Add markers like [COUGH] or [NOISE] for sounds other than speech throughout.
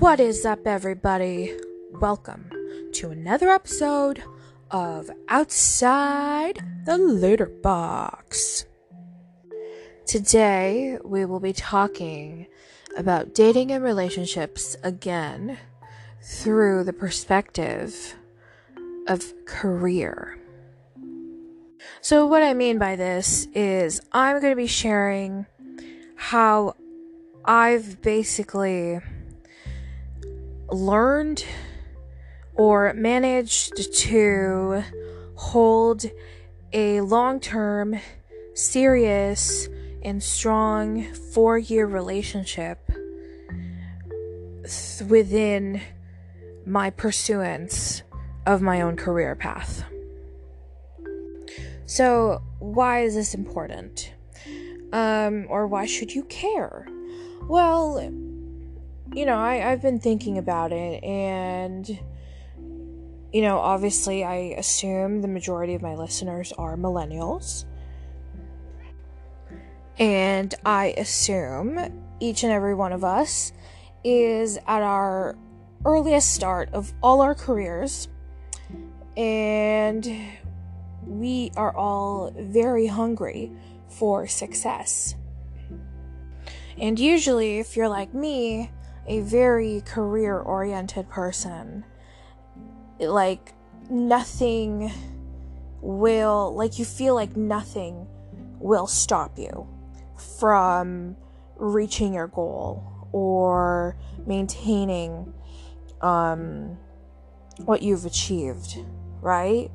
What is up, everybody? Welcome to another episode of Outside the Litter Box. Today, we will be talking about dating and relationships again through the perspective of career. So, what I mean by this is, I'm going to be sharing how I've basically learned or managed to hold a long term, serious, and strong four year relationship within my pursuance of my own career path. So, why is this important? Um, or why should you care? Well, you know, I, I've been thinking about it, and, you know, obviously, I assume the majority of my listeners are millennials. And I assume each and every one of us is at our earliest start of all our careers. And we are all very hungry for success. And usually, if you're like me, a very career oriented person, like nothing will, like you feel like nothing will stop you from reaching your goal or maintaining um, what you've achieved, right?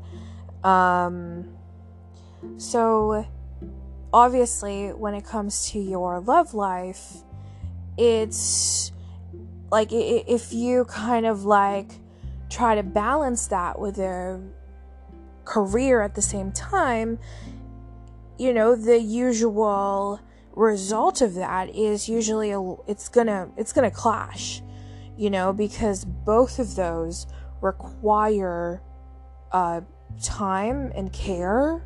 Um, so, obviously, when it comes to your love life, it's like if you kind of like try to balance that with a career at the same time, you know, the usual result of that is usually a, it's gonna it's gonna clash you know because both of those require uh, time and care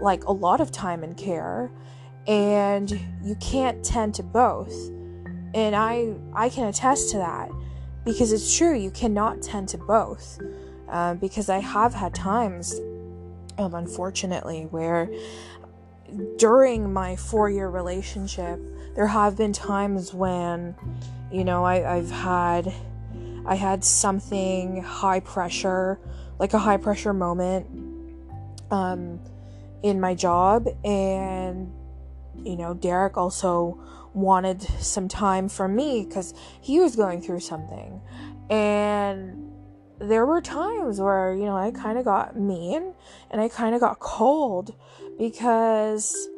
like a lot of time and care and you can't tend to both and i i can attest to that because it's true you cannot tend to both. Uh, because i have had times um, unfortunately where during my four year relationship, there have been times when, you know, I, I've had I had something high pressure, like a high pressure moment um, in my job, and you know, Derek also wanted some time from me because he was going through something, and there were times where you know I kind of got mean and I kind of got cold because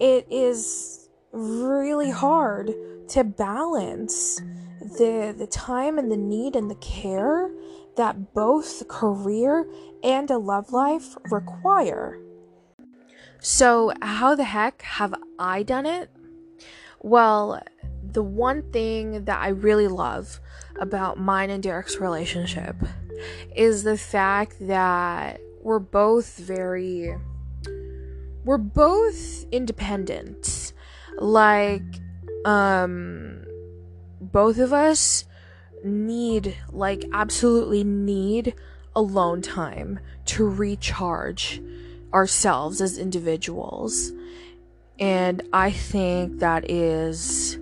it is really hard to balance the the time and the need and the care that both career and a love life require. So, how the heck have I done it? Well, the one thing that I really love about mine and Derek's relationship is the fact that we're both very we're both independent. Like, um, both of us need, like, absolutely need alone time to recharge ourselves as individuals. And I think that is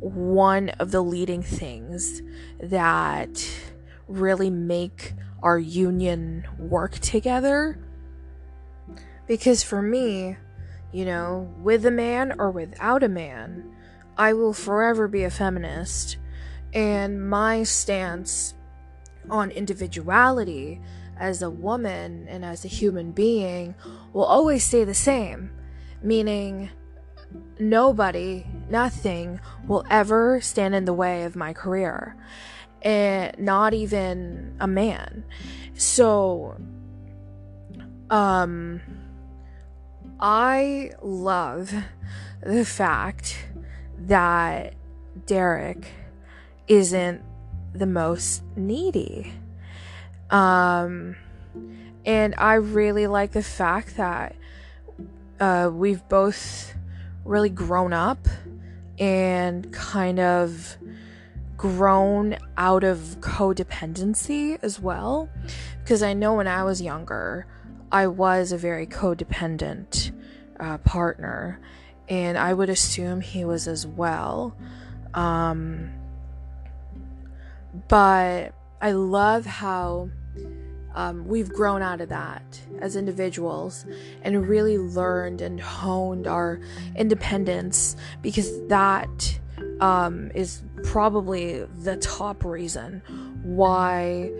one of the leading things that really make our union work together because for me, you know, with a man or without a man, I will forever be a feminist. And my stance on individuality as a woman and as a human being will always stay the same. Meaning, nobody, nothing will ever stand in the way of my career. And not even a man. So, um, I love the fact that Derek isn't the most needy. Um, and I really like the fact that uh, we've both really grown up and kind of grown out of codependency as well. Because I know when I was younger, I was a very codependent uh, partner, and I would assume he was as well. Um, but I love how um, we've grown out of that as individuals and really learned and honed our independence because that um, is probably the top reason why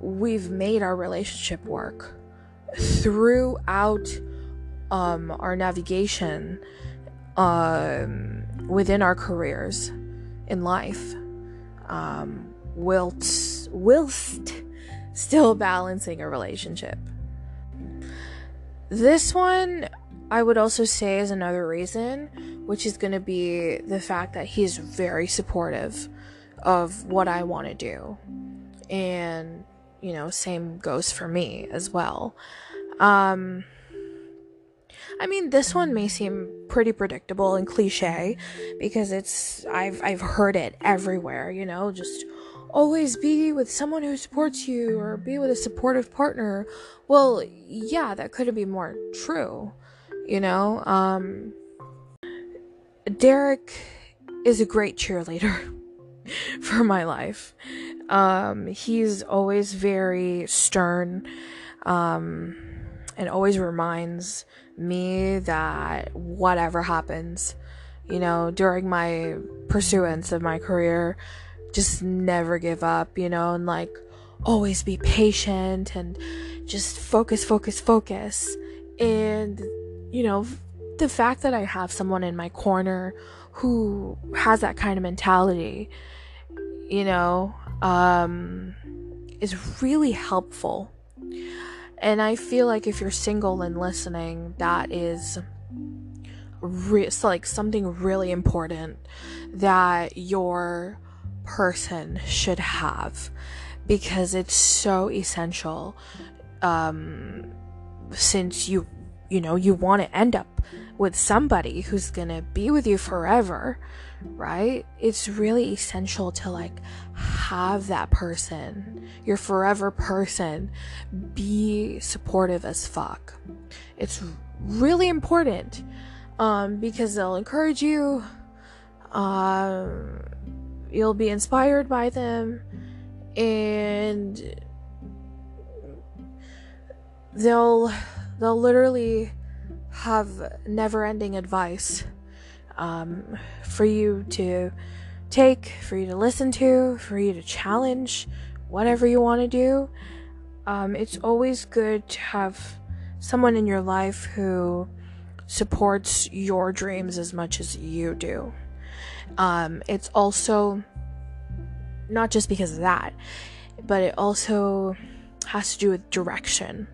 we've made our relationship work. Throughout um, our navigation um, within our careers in life um, whilst, whilst still balancing a relationship. This one, I would also say, is another reason, which is going to be the fact that he's very supportive of what I want to do. And, you know, same goes for me as well. Um, I mean, this one may seem pretty predictable and cliche because it's I've I've heard it everywhere, you know, just always be with someone who supports you or be with a supportive partner. Well, yeah, that couldn't be more true. You know, um, Derek is a great cheerleader [LAUGHS] for my life. Um, he's always very stern, um, and always reminds me that whatever happens, you know, during my pursuance of my career, just never give up, you know, and like always be patient and just focus, focus, focus. And, you know, the fact that I have someone in my corner who has that kind of mentality, you know, um, is really helpful. And I feel like if you're single and listening, that is re- like something really important that your person should have because it's so essential um, since you you know you want to end up with somebody who's gonna be with you forever right? It's really essential to like have that person your forever person be supportive as fuck. It's really important um, because they'll encourage you um, you'll be inspired by them and they'll they'll literally have never-ending advice um, for you to take for you to listen to for you to challenge whatever you want to do. Um, it's always good to have someone in your life who supports your dreams as much as you do um, it's also not just because of that, but it also has to do with direction.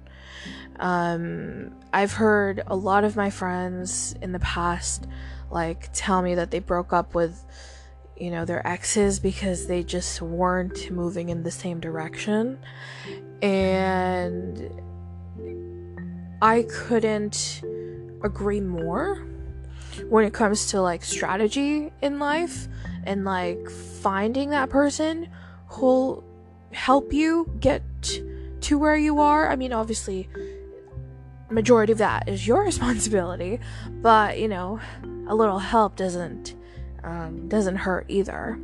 Um, I've heard a lot of my friends in the past like tell me that they broke up with you know their exes because they just weren't moving in the same direction and I couldn't agree more when it comes to like strategy in life and like finding that person who'll help you get to where you are. I mean, obviously, majority of that is your [LAUGHS] responsibility, but you know, a little help doesn't um, doesn't hurt either.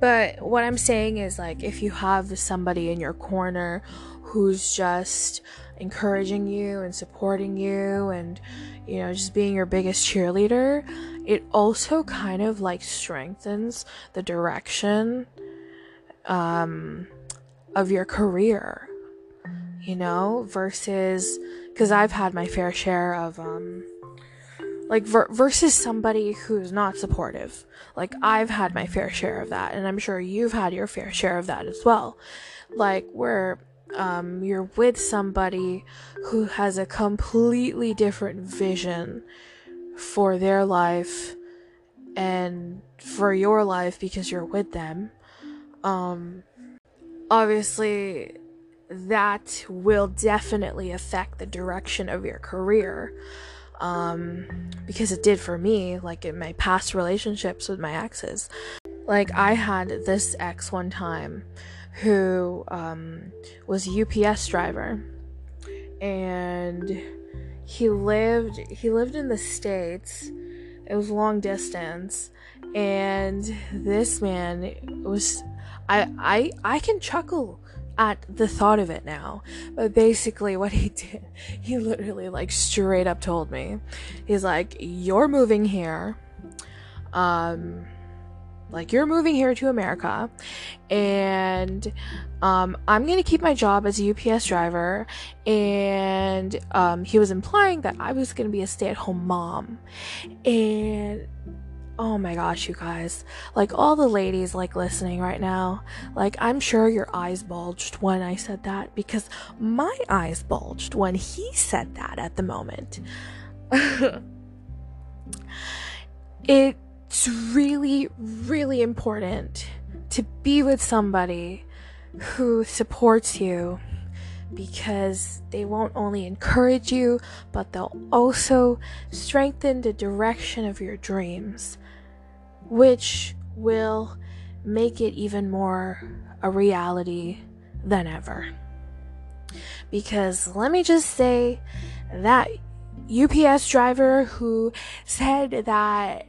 But what I'm saying is like if you have somebody in your corner who's just encouraging you and supporting you and you know just being your biggest cheerleader it also kind of like strengthens the direction um of your career you know versus cuz I've had my fair share of um like ver- versus somebody who's not supportive. Like i've had my fair share of that and i'm sure you've had your fair share of that as well. Like where um, you're with somebody who has a completely different vision for their life and for your life because you're with them. Um, obviously, that will definitely affect the direction of your career. Um, because it did for me, like in my past relationships with my exes. like I had this ex one time who um, was a UPS driver and he lived he lived in the states it was long distance and this man was I I I can chuckle at the thought of it now. But basically what he [LAUGHS] did, he literally like straight up told me. He's like, "You're moving here. Um like you're moving here to America and um, I'm gonna keep my job as a UPS driver and um, he was implying that I was gonna be a stay-at-home mom. And oh my gosh you guys. Like all the ladies like listening right now like I'm sure your eyes bulged when I said that because my eyes bulged when he said that at the moment. [LAUGHS] It it's really, really important to be with somebody who supports you because they won't only encourage you, but they'll also strengthen the direction of your dreams, which will make it even more a reality than ever. Because let me just say that UPS driver who said that,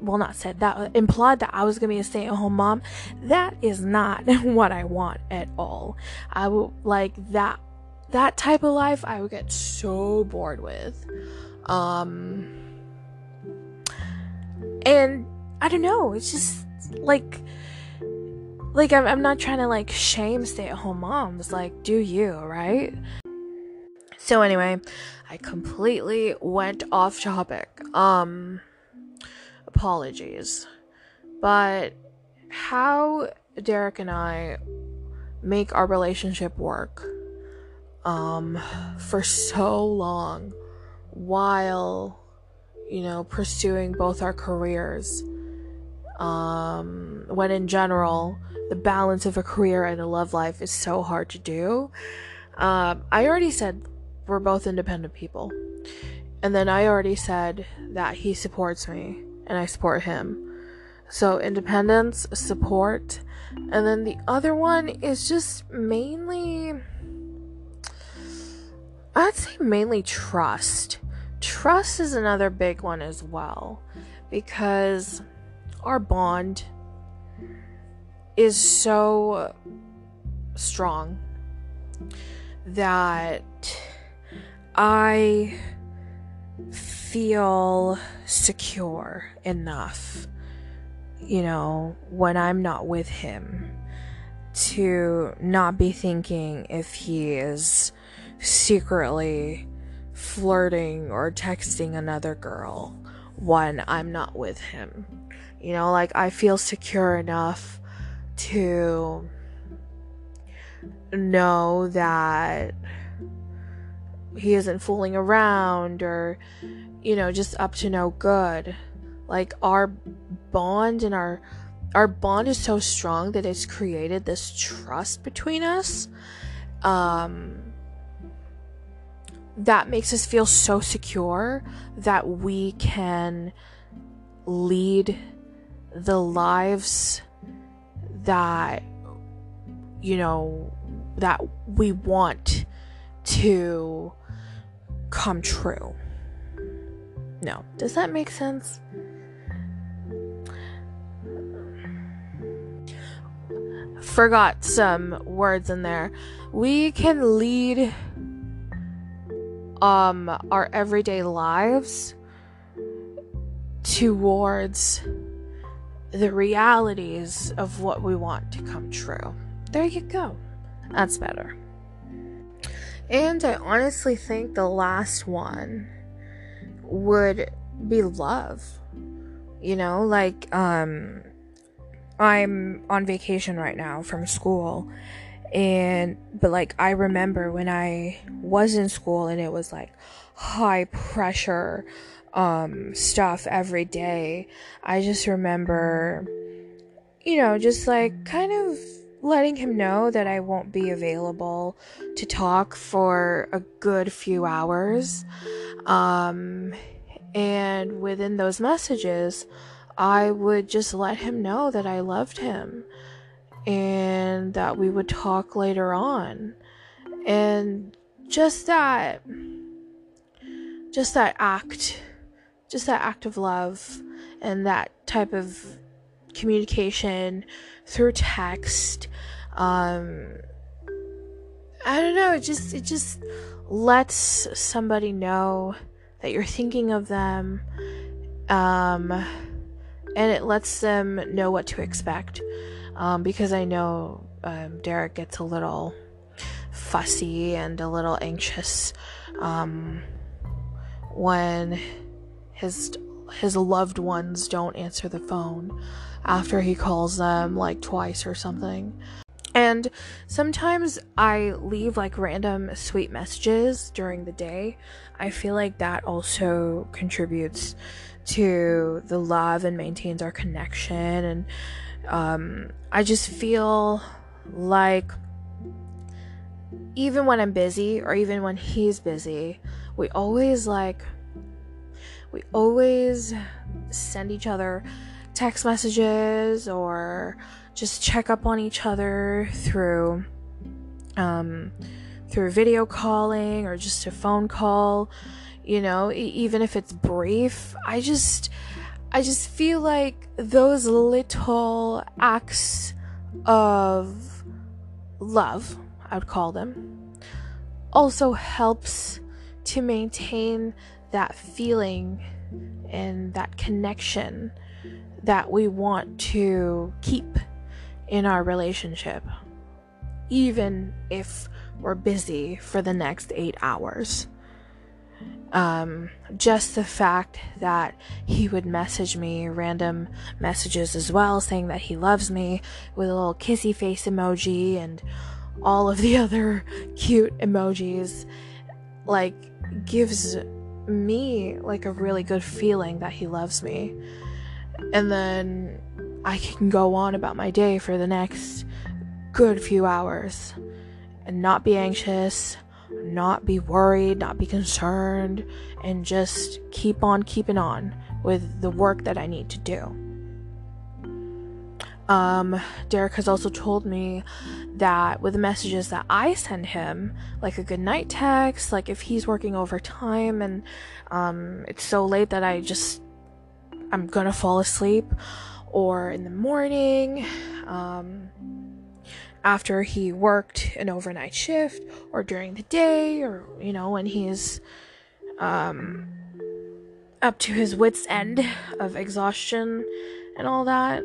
well, not said that, implied that I was gonna be a stay at home mom. That is not [LAUGHS] what I want at all. I will, like, that, that type of life I would get so bored with. Um, and I don't know, it's just like, like, I'm, I'm not trying to like shame stay at home moms. Like, do you, right? So anyway, I completely went off topic. Um apologies. But how Derek and I make our relationship work um for so long while you know pursuing both our careers um when in general the balance of a career and a love life is so hard to do um i already said we're both independent people. And then I already said that he supports me and I support him. So independence, support, and then the other one is just mainly I'd say mainly trust. Trust is another big one as well because our bond is so strong that I feel secure enough, you know, when I'm not with him to not be thinking if he is secretly flirting or texting another girl when I'm not with him. You know, like I feel secure enough to know that he isn't fooling around or you know just up to no good. Like our bond and our our bond is so strong that it's created this trust between us um that makes us feel so secure that we can lead the lives that you know that we want to come true. No. Does that make sense? Forgot some words in there. We can lead um our everyday lives towards the realities of what we want to come true. There you go. That's better. And I honestly think the last one would be love. You know, like um I'm on vacation right now from school and but like I remember when I was in school and it was like high pressure um stuff every day. I just remember you know, just like kind of letting him know that I won't be available to talk for a good few hours. Um, and within those messages, I would just let him know that I loved him and that we would talk later on. And just that, just that act, just that act of love and that type of communication through text. Um, I don't know, it just, it just lets somebody know that you're thinking of them. Um, and it lets them know what to expect. Um, because I know um, Derek gets a little fussy and a little anxious um, when his his loved ones don't answer the phone after he calls them like twice or something. And sometimes I leave like random sweet messages during the day. I feel like that also contributes to the love and maintains our connection. And um, I just feel like even when I'm busy or even when he's busy, we always like, we always send each other text messages or just check up on each other through um, through video calling or just a phone call you know even if it's brief. I just i just feel like those little acts of love i would call them also helps to maintain that feeling and that connection that we want to keep in our relationship, even if we're busy for the next eight hours. Um, just the fact that he would message me random messages as well, saying that he loves me with a little kissy face emoji and all of the [LAUGHS] other cute emojis, like, gives me like a really good feeling that he loves me and then I can go on about my day for the next good few hours and not be anxious, not be worried, not be concerned, and just keep on keeping on with the work that I need to do. Um, Derek has also told me that with the messages that I send him, like a good night text, like if he's working overtime and um, it's so late that I just I'm gonna fall asleep, or in the morning, um, after he worked an overnight shift, or during the day, or you know, when he's um, up to his wits' end of exhaustion and all that.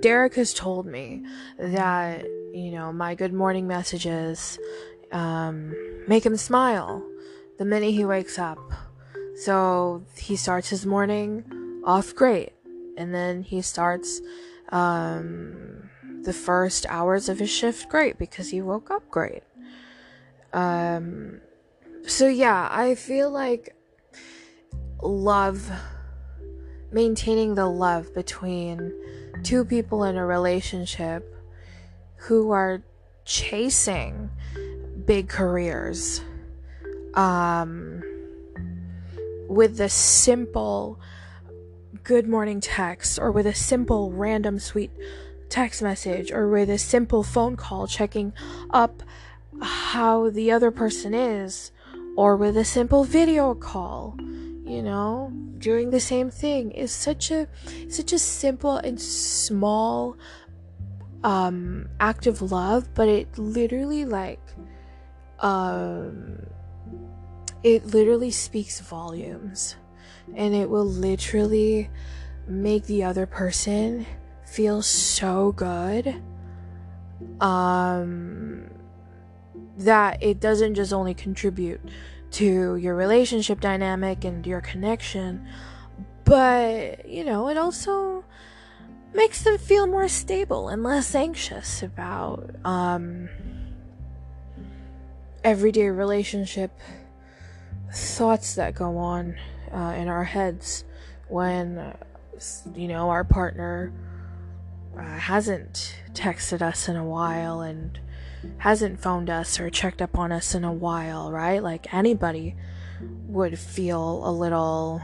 Derek has told me that, you know, my good morning messages um, make him smile the minute he wakes up so he starts his morning off great, and then he starts um, the first hours of his shift great because he woke up great. Um, so yeah, I feel like love, maintaining the love between two people in a relationship who are chasing big careers. Um, with the simple good morning text or with a simple random sweet text message or with a simple phone call checking up how the other person is or with a simple video call you know doing the same thing is such a such a simple and small um act of love but it literally like um it literally speaks volumes and it will literally make the other person feel so good um that it doesn't just only contribute to your relationship dynamic and your connection but you know it also makes them feel more stable and less anxious about um everyday relationship thoughts that go on uh, in our heads when uh, you know our partner uh, hasn't texted us in a while and hasn't phoned us or checked up on us in a while right like anybody would feel a little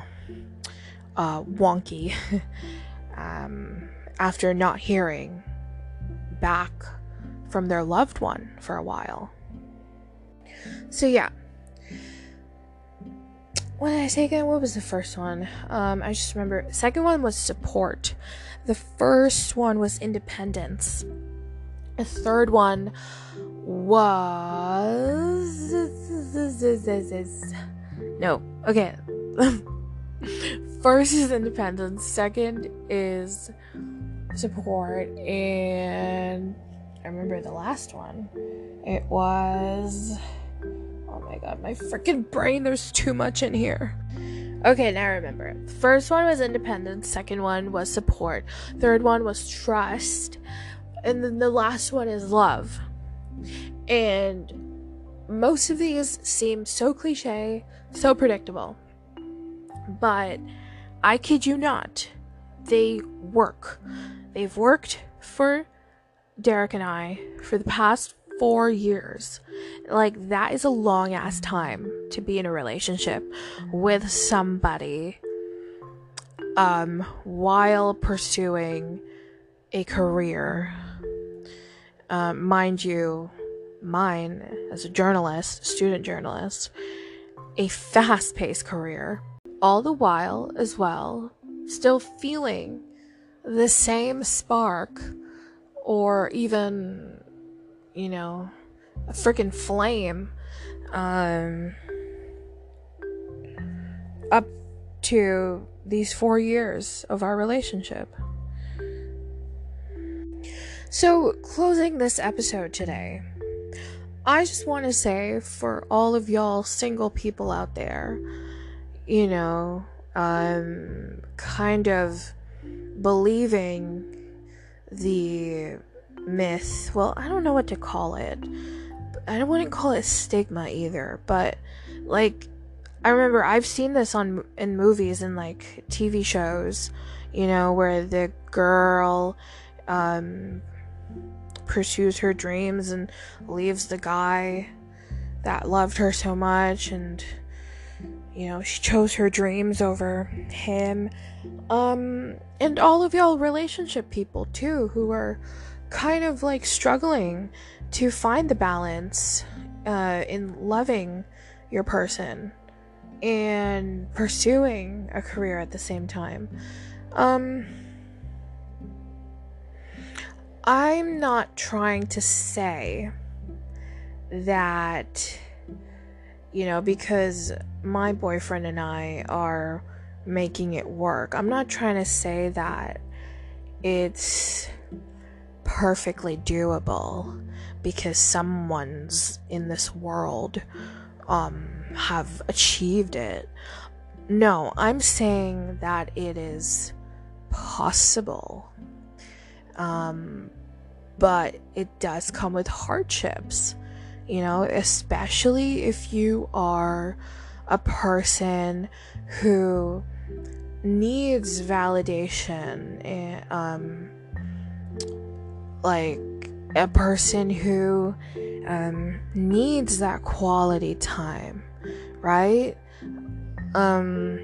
uh, wonky [LAUGHS] um, after not hearing back from their loved one for a while. So, yeah. Did I say again? What was the first one? Um, I just remember. Second one was support. The first one was independence. The third one was. No. Okay. [LAUGHS] First is independence. Second is support. And I remember the last one. It was. Oh my god, my freaking brain, there's too much in here. Okay, now I remember. First one was independence, second one was support, third one was trust, and then the last one is love. And most of these seem so cliche, so predictable. But I kid you not, they work. They've worked for Derek and I for the past four years. Like, that is a long ass time to be in a relationship with somebody um, while pursuing a career. Um, mind you, mine as a journalist, student journalist, a fast paced career. All the while, as well, still feeling the same spark or even you know, a freaking flame um, up to these four years of our relationship. So, closing this episode today, I just want to say for all of y'all single people out there, you know, um, kind of believing the myth. Well, I don't know what to call it. I don't wouldn't call it stigma either, but like I remember I've seen this on in movies and like TV shows, you know, where the girl um pursues her dreams and leaves the guy that loved her so much and you know, she chose her dreams over him. Um and all of y'all relationship people too who are kind of like struggling to find the balance uh, in loving your person and pursuing a career at the same time. Um, I'm not trying to say that, you know, because my boyfriend and I are making it work. I'm not trying to say that it's perfectly doable because someone's in this world um have achieved it. No, I'm saying that it is possible. Um but it does come with hardships. You know, especially if you are a person who needs validation and um like a person who um, needs that quality time, right? Um,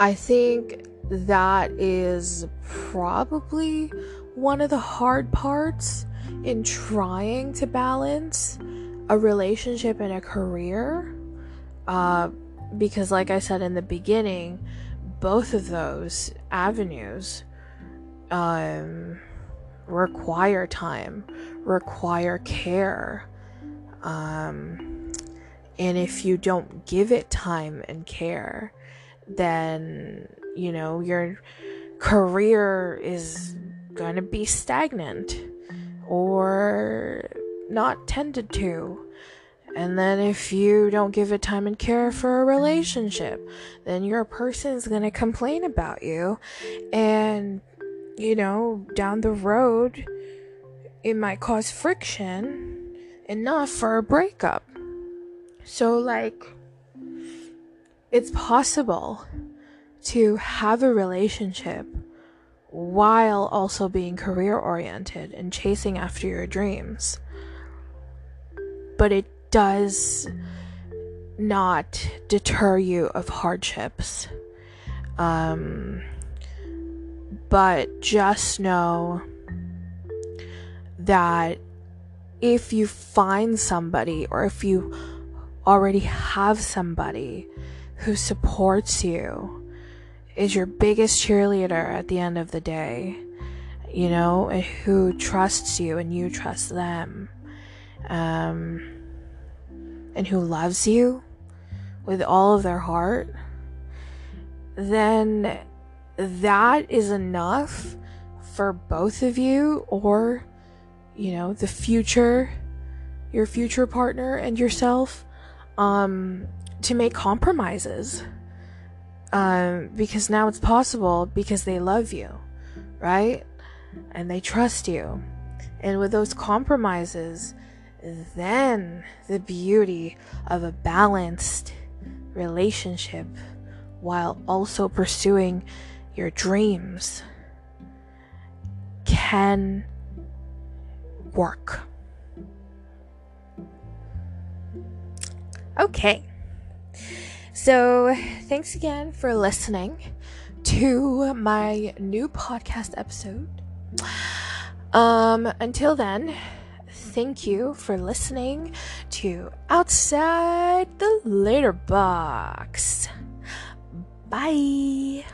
I think that is probably one of the hard parts in trying to balance a relationship and a career. Uh, because, like I said in the beginning, both of those avenues um, require time, require care. Um, and if you don't give it time and care, then, you know, your career is going to be stagnant or not tended to. And then if you don't give it time and care for a relationship, then your person is going to complain about you and you know, down the road, it might cause friction enough for a breakup. So, like, it's possible to have a relationship while also being career oriented and chasing after your dreams. But it does not deter you of hardships. Um, but just know that if you find somebody or if you already have somebody who supports you, is your biggest cheerleader at the end of the day, you know, and who trusts you and you trust them, um, and who loves you with all of their heart, then that is enough for both of you or, you know, the future, your future partner and yourself, um, to make compromises. Um, because now it's possible because they love you, right? And they trust you. And with those compromises, then the beauty of a balanced relationship while also pursuing your dreams can work. Okay. So, thanks again for listening to my new podcast episode. Um, until then, thank you for listening to Outside the Litter Box. Bye.